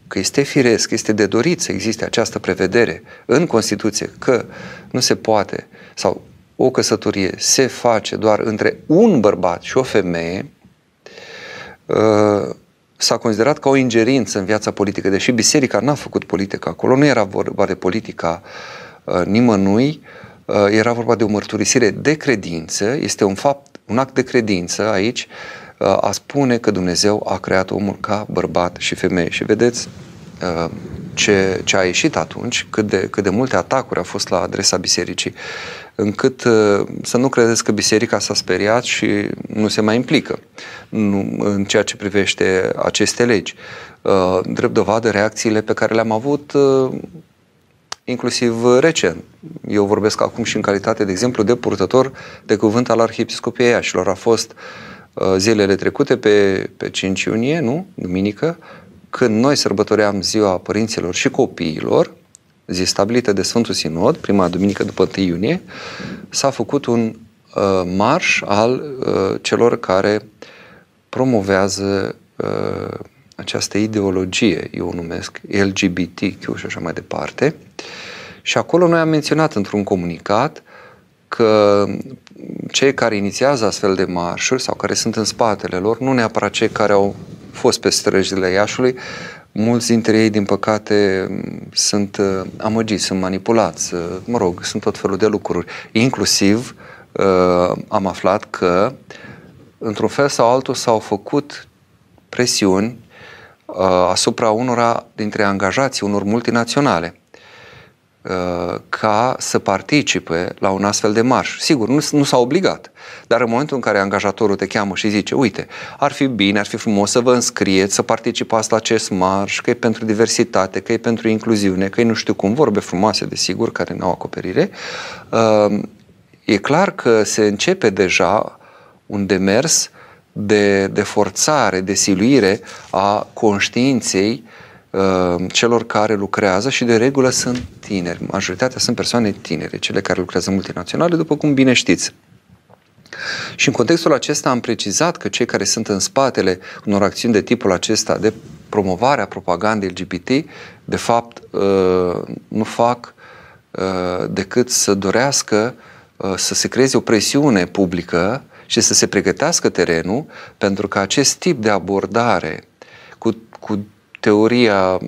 că este firesc, este de dorit să existe această prevedere în Constituție că nu se poate sau o căsătorie se face doar între un bărbat și o femeie, uh, s-a considerat ca o ingerință în viața politică, deși biserica n-a făcut politică acolo, nu era vorba de politica uh, nimănui, uh, era vorba de o mărturisire de credință, este un fapt, un act de credință aici, uh, a spune că Dumnezeu a creat omul ca bărbat și femeie. Și vedeți uh, ce, ce a ieșit atunci, cât de, cât de multe atacuri au fost la adresa bisericii încât uh, să nu credeți că biserica s-a speriat și nu se mai implică nu, în ceea ce privește aceste legi. Uh, drept dovadă, reacțiile pe care le-am avut uh, inclusiv recent. Eu vorbesc acum și în calitate, de exemplu, de purtător de cuvânt al Arhiepiscopiei Iașilor. A fost zilele trecute pe, pe 5 iunie, nu? Duminică, când noi sărbătoream ziua părinților și copiilor, zi stabilită de Sfântul Sinod, prima duminică după 1 iunie, s-a făcut un uh, marș al uh, celor care promovează uh, această ideologie, eu o numesc LGBTQ și așa mai departe. Și acolo noi am menționat într-un comunicat că cei care inițiază astfel de marșuri sau care sunt în spatele lor, nu neapărat cei care au fost pe străjile Iașului, Mulți dintre ei, din păcate, sunt uh, amăgiți, sunt manipulați, uh, mă rog, sunt tot felul de lucruri. Inclusiv uh, am aflat că, într-un fel sau altul, s-au făcut presiuni asupra unora dintre angajații unor multinaționale uh, ca să participe la un astfel de marș. Sigur, nu, nu s-a obligat, dar în momentul în care angajatorul te cheamă și zice, uite, ar fi bine, ar fi frumos să vă înscrieți, să participați la acest marș, că e pentru diversitate, că e pentru incluziune, că e nu știu cum, vorbe frumoase, desigur, care nu au acoperire, uh, e clar că se începe deja un demers de, de forțare, de siluire a conștiinței uh, celor care lucrează și de regulă sunt tineri. Majoritatea sunt persoane tinere, cele care lucrează multinaționale, după cum bine știți. Și în contextul acesta am precizat că cei care sunt în spatele unor acțiuni de tipul acesta de promovare a propagandei LGBT, de fapt, uh, nu fac uh, decât să dorească uh, să se creeze o presiune publică și să se pregătească terenul pentru că acest tip de abordare cu, cu teoria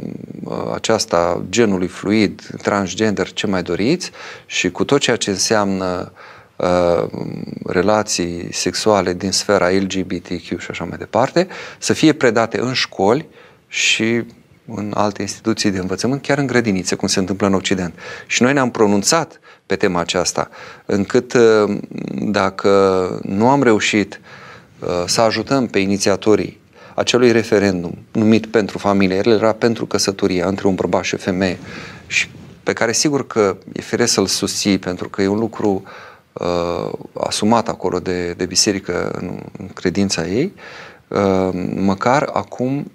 aceasta genului fluid, transgender, ce mai doriți, și cu tot ceea ce înseamnă uh, relații sexuale din sfera LGBTQ și așa mai departe, să fie predate în școli și în alte instituții de învățământ, chiar în grădinițe, cum se întâmplă în Occident. Și noi ne-am pronunțat pe tema aceasta, încât uh, dacă nu am reușit uh, să ajutăm pe inițiatorii acelui referendum numit pentru familie, el era pentru căsătoria între un bărbat și o femeie și pe care sigur că e firesc să-l susții pentru că e un lucru uh, asumat acolo de, de biserică în, în credința ei, uh, măcar acum,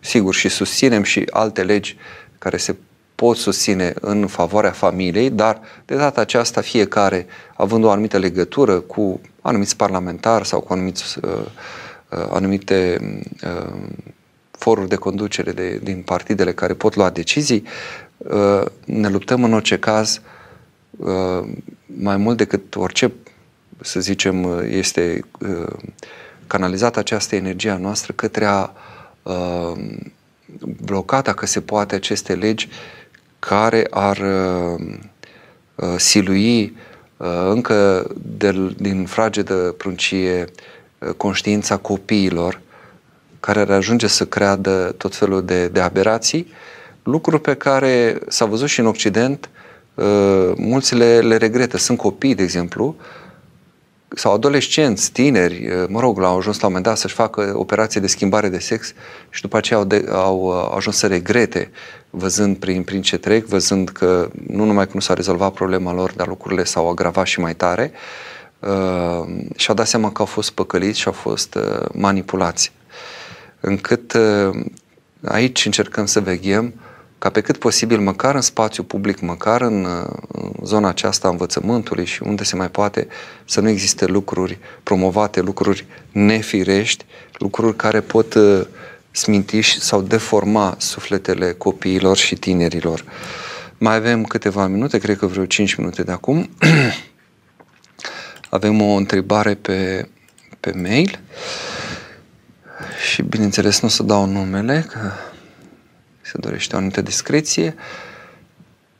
sigur, și susținem și alte legi care se pot susține în favoarea familiei, dar de data aceasta fiecare, având o anumită legătură cu anumiți parlamentari sau cu anumiți, uh, uh, anumite uh, foruri de conducere de, din partidele care pot lua decizii, uh, ne luptăm în orice caz uh, mai mult decât orice, să zicem, uh, este uh, canalizată această energie a noastră către a uh, bloca, dacă se poate, aceste legi care ar uh, uh, silui uh, încă de, din fragedă pruncie uh, conștiința copiilor care ar ajunge să creadă tot felul de, de aberații, lucruri pe care s-a văzut și în Occident, uh, mulți le, le regretă. Sunt copii, de exemplu, sau adolescenți, tineri, uh, mă rog, au ajuns la un moment dat să-și facă operație de schimbare de sex și după aceea au, de, au, uh, au ajuns să regrete văzând prin, prin ce trec, văzând că nu numai că nu s-a rezolvat problema lor, dar lucrurile s-au agravat și mai tare uh, și-au dat seama că au fost păcăliți și au fost uh, manipulați. Încât uh, aici încercăm să veghem ca pe cât posibil, măcar în spațiu public, măcar în, uh, în zona aceasta a învățământului și unde se mai poate, să nu existe lucruri promovate, lucruri nefirești, lucruri care pot uh, smintiși sau deforma sufletele copiilor și tinerilor. Mai avem câteva minute, cred că vreo 5 minute de acum. (clears throat) avem o întrebare pe, pe mail și bineînțeles nu o să dau numele, că se dorește o anumită discreție.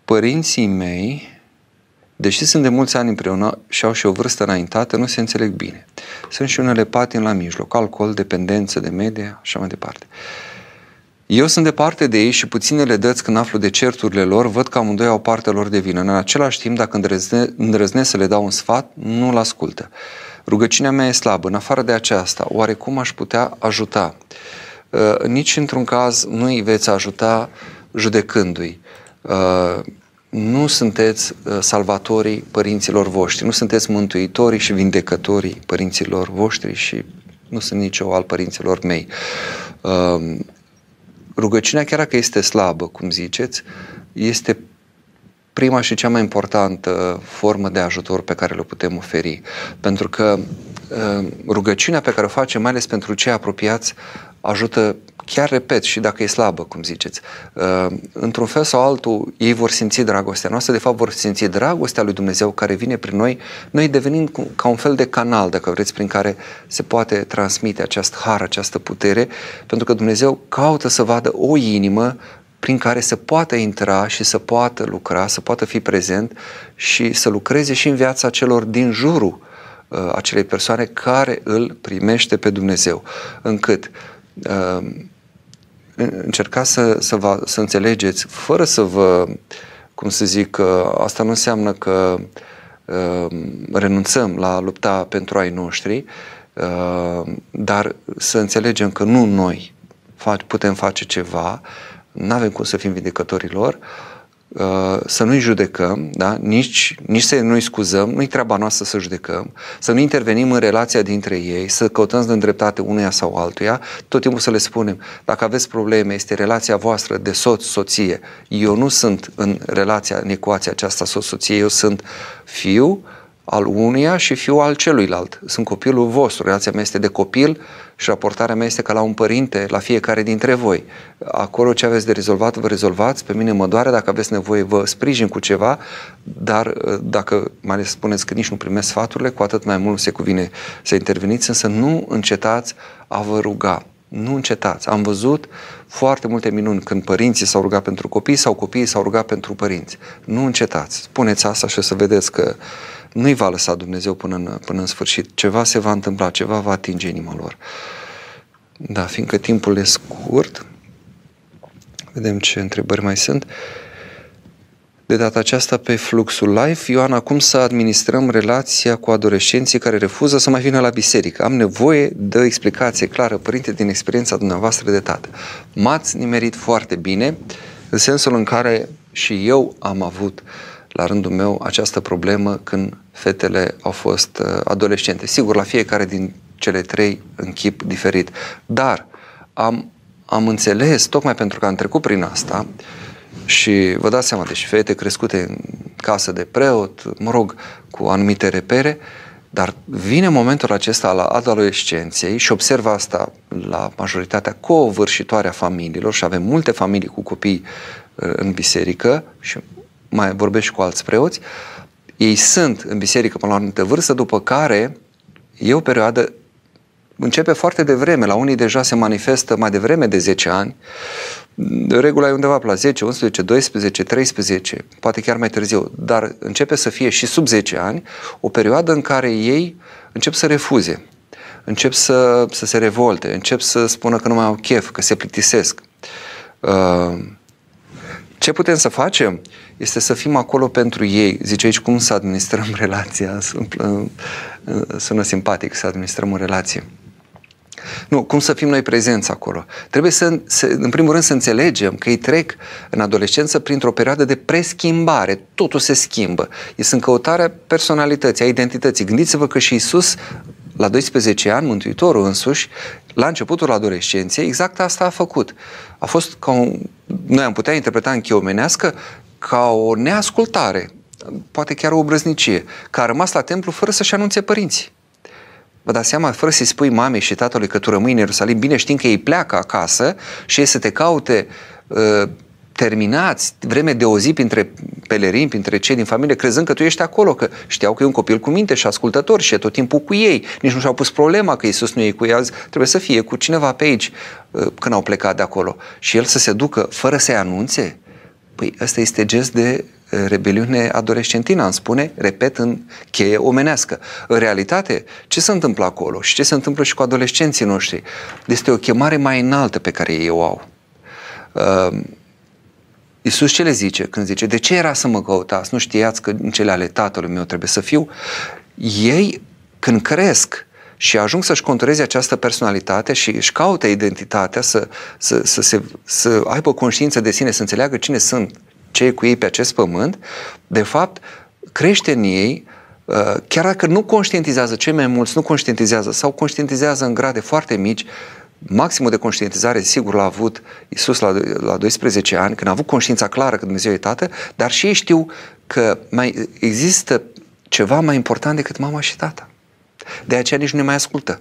Părinții mei deși sunt de mulți ani împreună și au și o vârstă înaintată, nu se înțeleg bine. Sunt și unele patin la mijloc, alcool, dependență de media, așa mai departe. Eu sunt departe de ei și puținele dăți când aflu de certurile lor, văd că amândoi au partea lor de vină. În același timp, dacă îndrăzne, îndrăznesc să le dau un sfat, nu-l ascultă. Rugăciunea mea e slabă. În afară de aceasta, oarecum aș putea ajuta? Uh, nici într-un caz nu îi veți ajuta judecându-i. Uh, nu sunteți uh, salvatorii părinților voștri, nu sunteți mântuitorii și vindecătorii părinților voștri și nu sunt nici eu al părinților mei. Uh, rugăciunea, chiar dacă este slabă, cum ziceți, este prima și cea mai importantă formă de ajutor pe care le putem oferi. Pentru că uh, rugăciunea pe care o facem, mai ales pentru cei apropiați, ajută chiar repet, și dacă e slabă, cum ziceți, uh, într-un fel sau altul, ei vor simți dragostea noastră, de fapt vor simți dragostea lui Dumnezeu care vine prin noi, noi devenind ca un fel de canal, dacă vreți, prin care se poate transmite această har, această putere, pentru că Dumnezeu caută să vadă o inimă prin care să poată intra și să poată lucra, să poată fi prezent și să lucreze și în viața celor din jurul uh, acelei persoane care îl primește pe Dumnezeu. Încât uh, încercați să, să, vă, să înțelegeți, fără să vă, cum să zic, asta nu înseamnă că renunțăm la lupta pentru ai noștri, dar să înțelegem că nu noi putem face ceva, nu avem cum să fim vindecătorii lor, Uh, să nu-i judecăm, da? nici, nici să nu-i scuzăm, nu-i treaba noastră să judecăm, să nu intervenim în relația dintre ei, să căutăm de îndreptate unuia sau altuia, tot timpul să le spunem, dacă aveți probleme, este relația voastră de soț-soție. Eu nu sunt în relația, în ecuația aceasta soț-soție, eu sunt fiu, al unuia și fiul al celuilalt. Sunt copilul vostru, relația mea este de copil și raportarea mea este ca la un părinte la fiecare dintre voi. Acolo ce aveți de rezolvat, vă rezolvați, pe mine mă doare, dacă aveți nevoie vă sprijin cu ceva, dar uh, dacă mai ales spuneți că nici nu primesc sfaturile, cu atât mai mult se cuvine să interveniți, însă nu încetați a vă ruga. Nu încetați. Am văzut foarte multe minuni când părinții s-au rugat pentru copii sau copiii s-au rugat pentru părinți. Nu încetați. Spuneți asta și o să vedeți că nu-i va lăsa Dumnezeu până în, până în sfârșit. Ceva se va întâmpla, ceva va atinge inima lor. Da, fiindcă timpul e scurt, vedem ce întrebări mai sunt. De data aceasta pe Fluxul Life, Ioana, cum să administrăm relația cu adolescenții care refuză să mai vină la biserică? Am nevoie de o explicație clară, părinte, din experiența dumneavoastră de tată. M-ați nimerit foarte bine, în sensul în care și eu am avut uh, la rândul meu această problemă când fetele au fost uh, adolescente. Sigur, la fiecare din cele trei în chip diferit. Dar am, am înțeles, tocmai pentru că am trecut prin asta, și vă dați seama, deci fete crescute în casă de preot, mă rog, cu anumite repere, dar vine momentul acesta al adolescenței și observ asta la majoritatea covârșitoare a familiilor și avem multe familii cu copii uh, în biserică și mai vorbești cu alți preoți, ei sunt în biserică până la o anumită vârstă, după care e o perioadă începe foarte devreme, la unii deja se manifestă mai devreme de 10 ani, de regulă e undeva la 10, 11, 12, 13, poate chiar mai târziu, dar începe să fie și sub 10 ani o perioadă în care ei încep să refuze, încep să, să se revolte, încep să spună că nu mai au chef, că se plictisesc. Uh, ce putem să facem este să fim acolo pentru ei. Zice aici cum să administrăm (laughs) relația. Sună simpatic să administrăm o relație. Nu, cum să fim noi prezenți acolo? Trebuie să, să, în primul rând, să înțelegem că ei trec în adolescență printr-o perioadă de preschimbare. Totul se schimbă. Ei sunt căutarea personalității, a identității. Gândiți-vă că și Isus, la 12 ani, Mântuitorul însuși, la începutul adolescenței, exact asta a făcut. A fost ca un, noi am putea interpreta în cheomenească ca o neascultare, poate chiar o obrăznicie, că a rămas la templu fără să-și anunțe părinții. Vă dați seama, fără să-i spui mamei și tatălui că tu rămâi în Ierusalim, bine știm că ei pleacă acasă și ei să te caute uh, terminați vreme de o zi printre pelerini, printre cei din familie, crezând că tu ești acolo, că știau că e un copil cu minte și ascultător și e tot timpul cu ei. Nici nu și-au pus problema că Iisus nu e cu ei azi, trebuie să fie cu cineva pe aici uh, când au plecat de acolo. Și el să se ducă fără să-i anunțe, păi ăsta este gest de uh, rebeliune adolescentină, am spune, repet, în cheie omenească. În realitate, ce se întâmplă acolo și ce se întâmplă și cu adolescenții noștri? Este o chemare mai înaltă pe care ei o au. Uh, Iisus ce le zice când zice, de ce era să mă căutați? Nu știați că în cele ale tatălui meu trebuie să fiu? Ei, când cresc și ajung să-și contureze această personalitate și își caută identitatea, să, să, să, se, să aibă conștiință de sine, să înțeleagă cine sunt cei cu ei pe acest pământ, de fapt, crește în ei uh, chiar dacă nu conștientizează, cei mai mulți nu conștientizează sau conștientizează în grade foarte mici, maximul de conștientizare, sigur, l-a avut Isus la, la 12 ani, când a avut conștiința clară că Dumnezeu e Tată, dar și ei știu că mai există ceva mai important decât mama și tata. De aceea nici nu ne mai ascultă.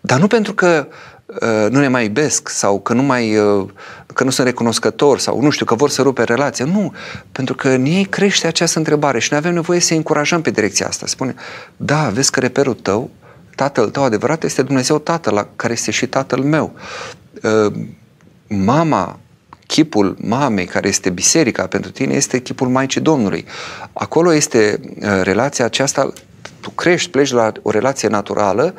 Dar nu pentru că uh, nu ne mai iubesc sau că nu mai uh, că nu sunt recunoscători sau nu știu, că vor să rupe relația. Nu, pentru că în ei crește această întrebare și noi avem nevoie să încurajăm pe direcția asta. Spune, da, vezi că reperul tău tatăl tău adevărat este Dumnezeu Tatăl, la care este și tatăl meu. Ă, mama, chipul mamei, care este biserica pentru tine, este chipul Maicii Domnului. Acolo este ă, relația aceasta, tu crești, pleci la o relație naturală,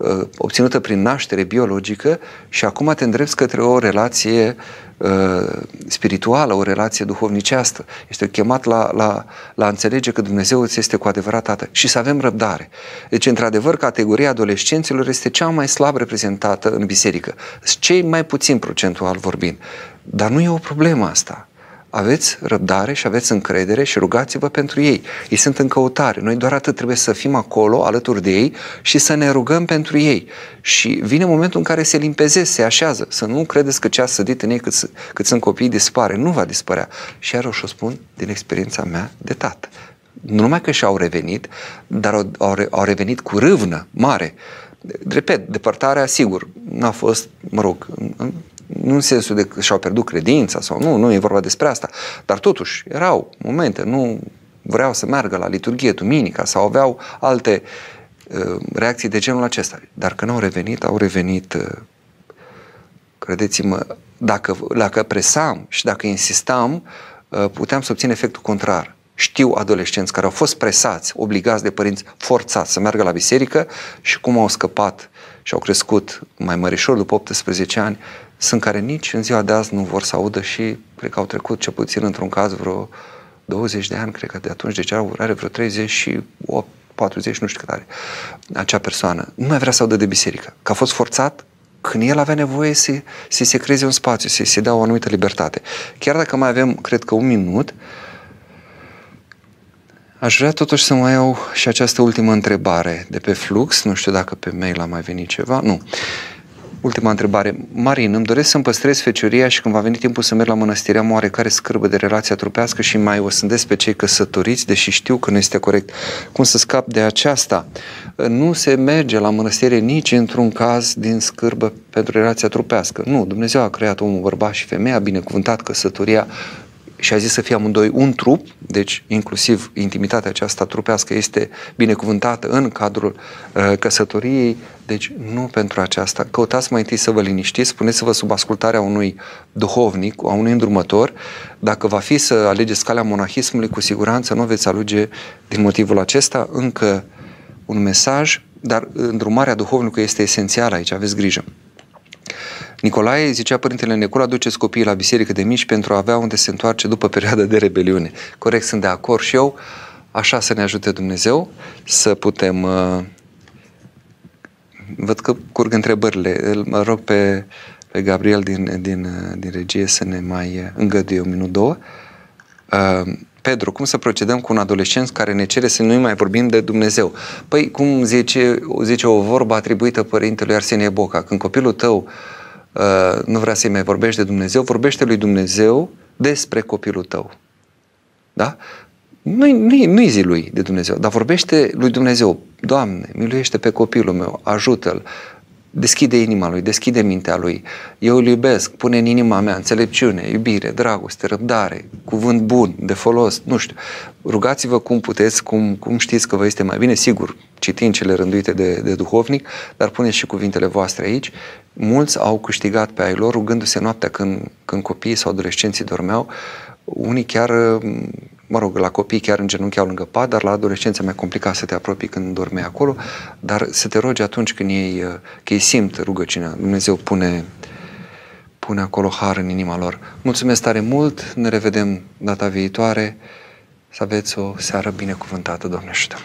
ă, obținută prin naștere biologică și acum te îndrepți către o relație uh, spirituală, o relație duhovnicească. Este chemat la, la, la a înțelege că Dumnezeu îți este cu adevărat Tată și să avem răbdare. Deci, într-adevăr, categoria adolescenților este cea mai slab reprezentată în biserică. Cei mai puțin procentual vorbind. Dar nu e o problemă asta aveți răbdare și aveți încredere și rugați-vă pentru ei. Ei sunt în căutare. Noi doar atât trebuie să fim acolo, alături de ei și să ne rugăm pentru ei. Și vine momentul în care se limpezesc, se așează. Să nu credeți că ce a sădit în ei cât, cât sunt copii dispare. Nu va dispărea. Și iar o să o spun din experiența mea de tată. Nu numai că și-au revenit, dar au, au, au revenit cu râvnă mare. Repet, depărtarea, sigur, n-a fost, mă rog, nu în sensul de că și-au pierdut credința sau nu, nu e vorba despre asta, dar totuși erau momente, nu vreau să meargă la liturghie duminica sau aveau alte uh, reacții de genul acesta. Dar când au revenit, au revenit, uh, credeți-mă, dacă, dacă presam și dacă insistam, uh, puteam să obțin efectul contrar. Știu adolescenți care au fost presați, obligați de părinți, forțați să meargă la biserică și cum au scăpat și au crescut mai mărișor după 18 ani, sunt care nici în ziua de azi nu vor să audă și cred că au trecut cel puțin într-un caz vreo 20 de ani, cred că de atunci, deci are vreo 38, 40, nu știu cât are acea persoană. Nu mai vrea să audă de biserică, că a fost forțat când el avea nevoie să, să se creeze un spațiu, să se dea o anumită libertate. Chiar dacă mai avem, cred că un minut, Aș vrea totuși să mai iau și această ultimă întrebare de pe flux. Nu știu dacă pe mail a mai venit ceva. Nu. Ultima întrebare. Marin, îmi doresc să-mi păstrez fecioria și când va veni timpul să merg la mănăstire am oarecare scârbă de relația trupească și mai o sândesc pe cei căsătoriți, deși știu că nu este corect. Cum să scap de aceasta? Nu se merge la mănăstire nici într-un caz din scârbă pentru relația trupească. Nu, Dumnezeu a creat omul bărbat și femeia, a binecuvântat căsătoria și a zis să fie amândoi un trup, deci inclusiv intimitatea aceasta trupească este binecuvântată în cadrul uh, căsătoriei, deci nu pentru aceasta. Căutați mai întâi să vă liniștiți, spuneți-vă sub ascultarea unui duhovnic, a unui îndrumător. Dacă va fi să alegeți calea monahismului, cu siguranță nu veți alege din motivul acesta. Încă un mesaj, dar îndrumarea duhovnicului este esențială aici, aveți grijă. Nicolae, zicea Părintele Necula, duceți copiii la biserică de mici pentru a avea unde se întoarce după perioada de rebeliune. Corect, sunt de acord și eu. Așa să ne ajute Dumnezeu să putem... Uh, văd că curg întrebările. Îl mă rog pe, pe Gabriel din, din, uh, din regie să ne mai uh, îngăduie un minut, două. Uh, Pedro, cum să procedăm cu un adolescent care ne cere să nu mai vorbim de Dumnezeu? Păi, cum zice, zice o vorbă atribuită părintelui Arsenie Boca, când copilul tău uh, Uh, nu vrea să-i mai vorbești de Dumnezeu, vorbește lui Dumnezeu despre copilul tău. Da? Nu-i, nu-i, nu-i zi lui de Dumnezeu, dar vorbește lui Dumnezeu, Doamne, miluiește pe copilul meu, ajută-l, deschide inima lui, deschide mintea lui, eu îl iubesc, pune în inima mea înțelepciune, iubire, dragoste, răbdare, cuvânt bun, de folos, nu știu. Rugați-vă cum puteți, cum, cum știți că vă este mai bine, sigur, citind cele rânduite de, de duhovnic, dar puneți și cuvintele voastre aici. Mulți au câștigat pe ai lor rugându-se noaptea când, când copiii sau adolescenții dormeau, unii chiar mă rog, la copii chiar în genunchiau lângă pat, dar la adolescență mai complicat să te apropii când dormeai acolo, dar să te rogi atunci când ei, că ei simt rugăciunea. Dumnezeu pune, pune acolo har în inima lor. Mulțumesc tare mult, ne revedem data viitoare, să aveți o seară binecuvântată, Doamne ajută!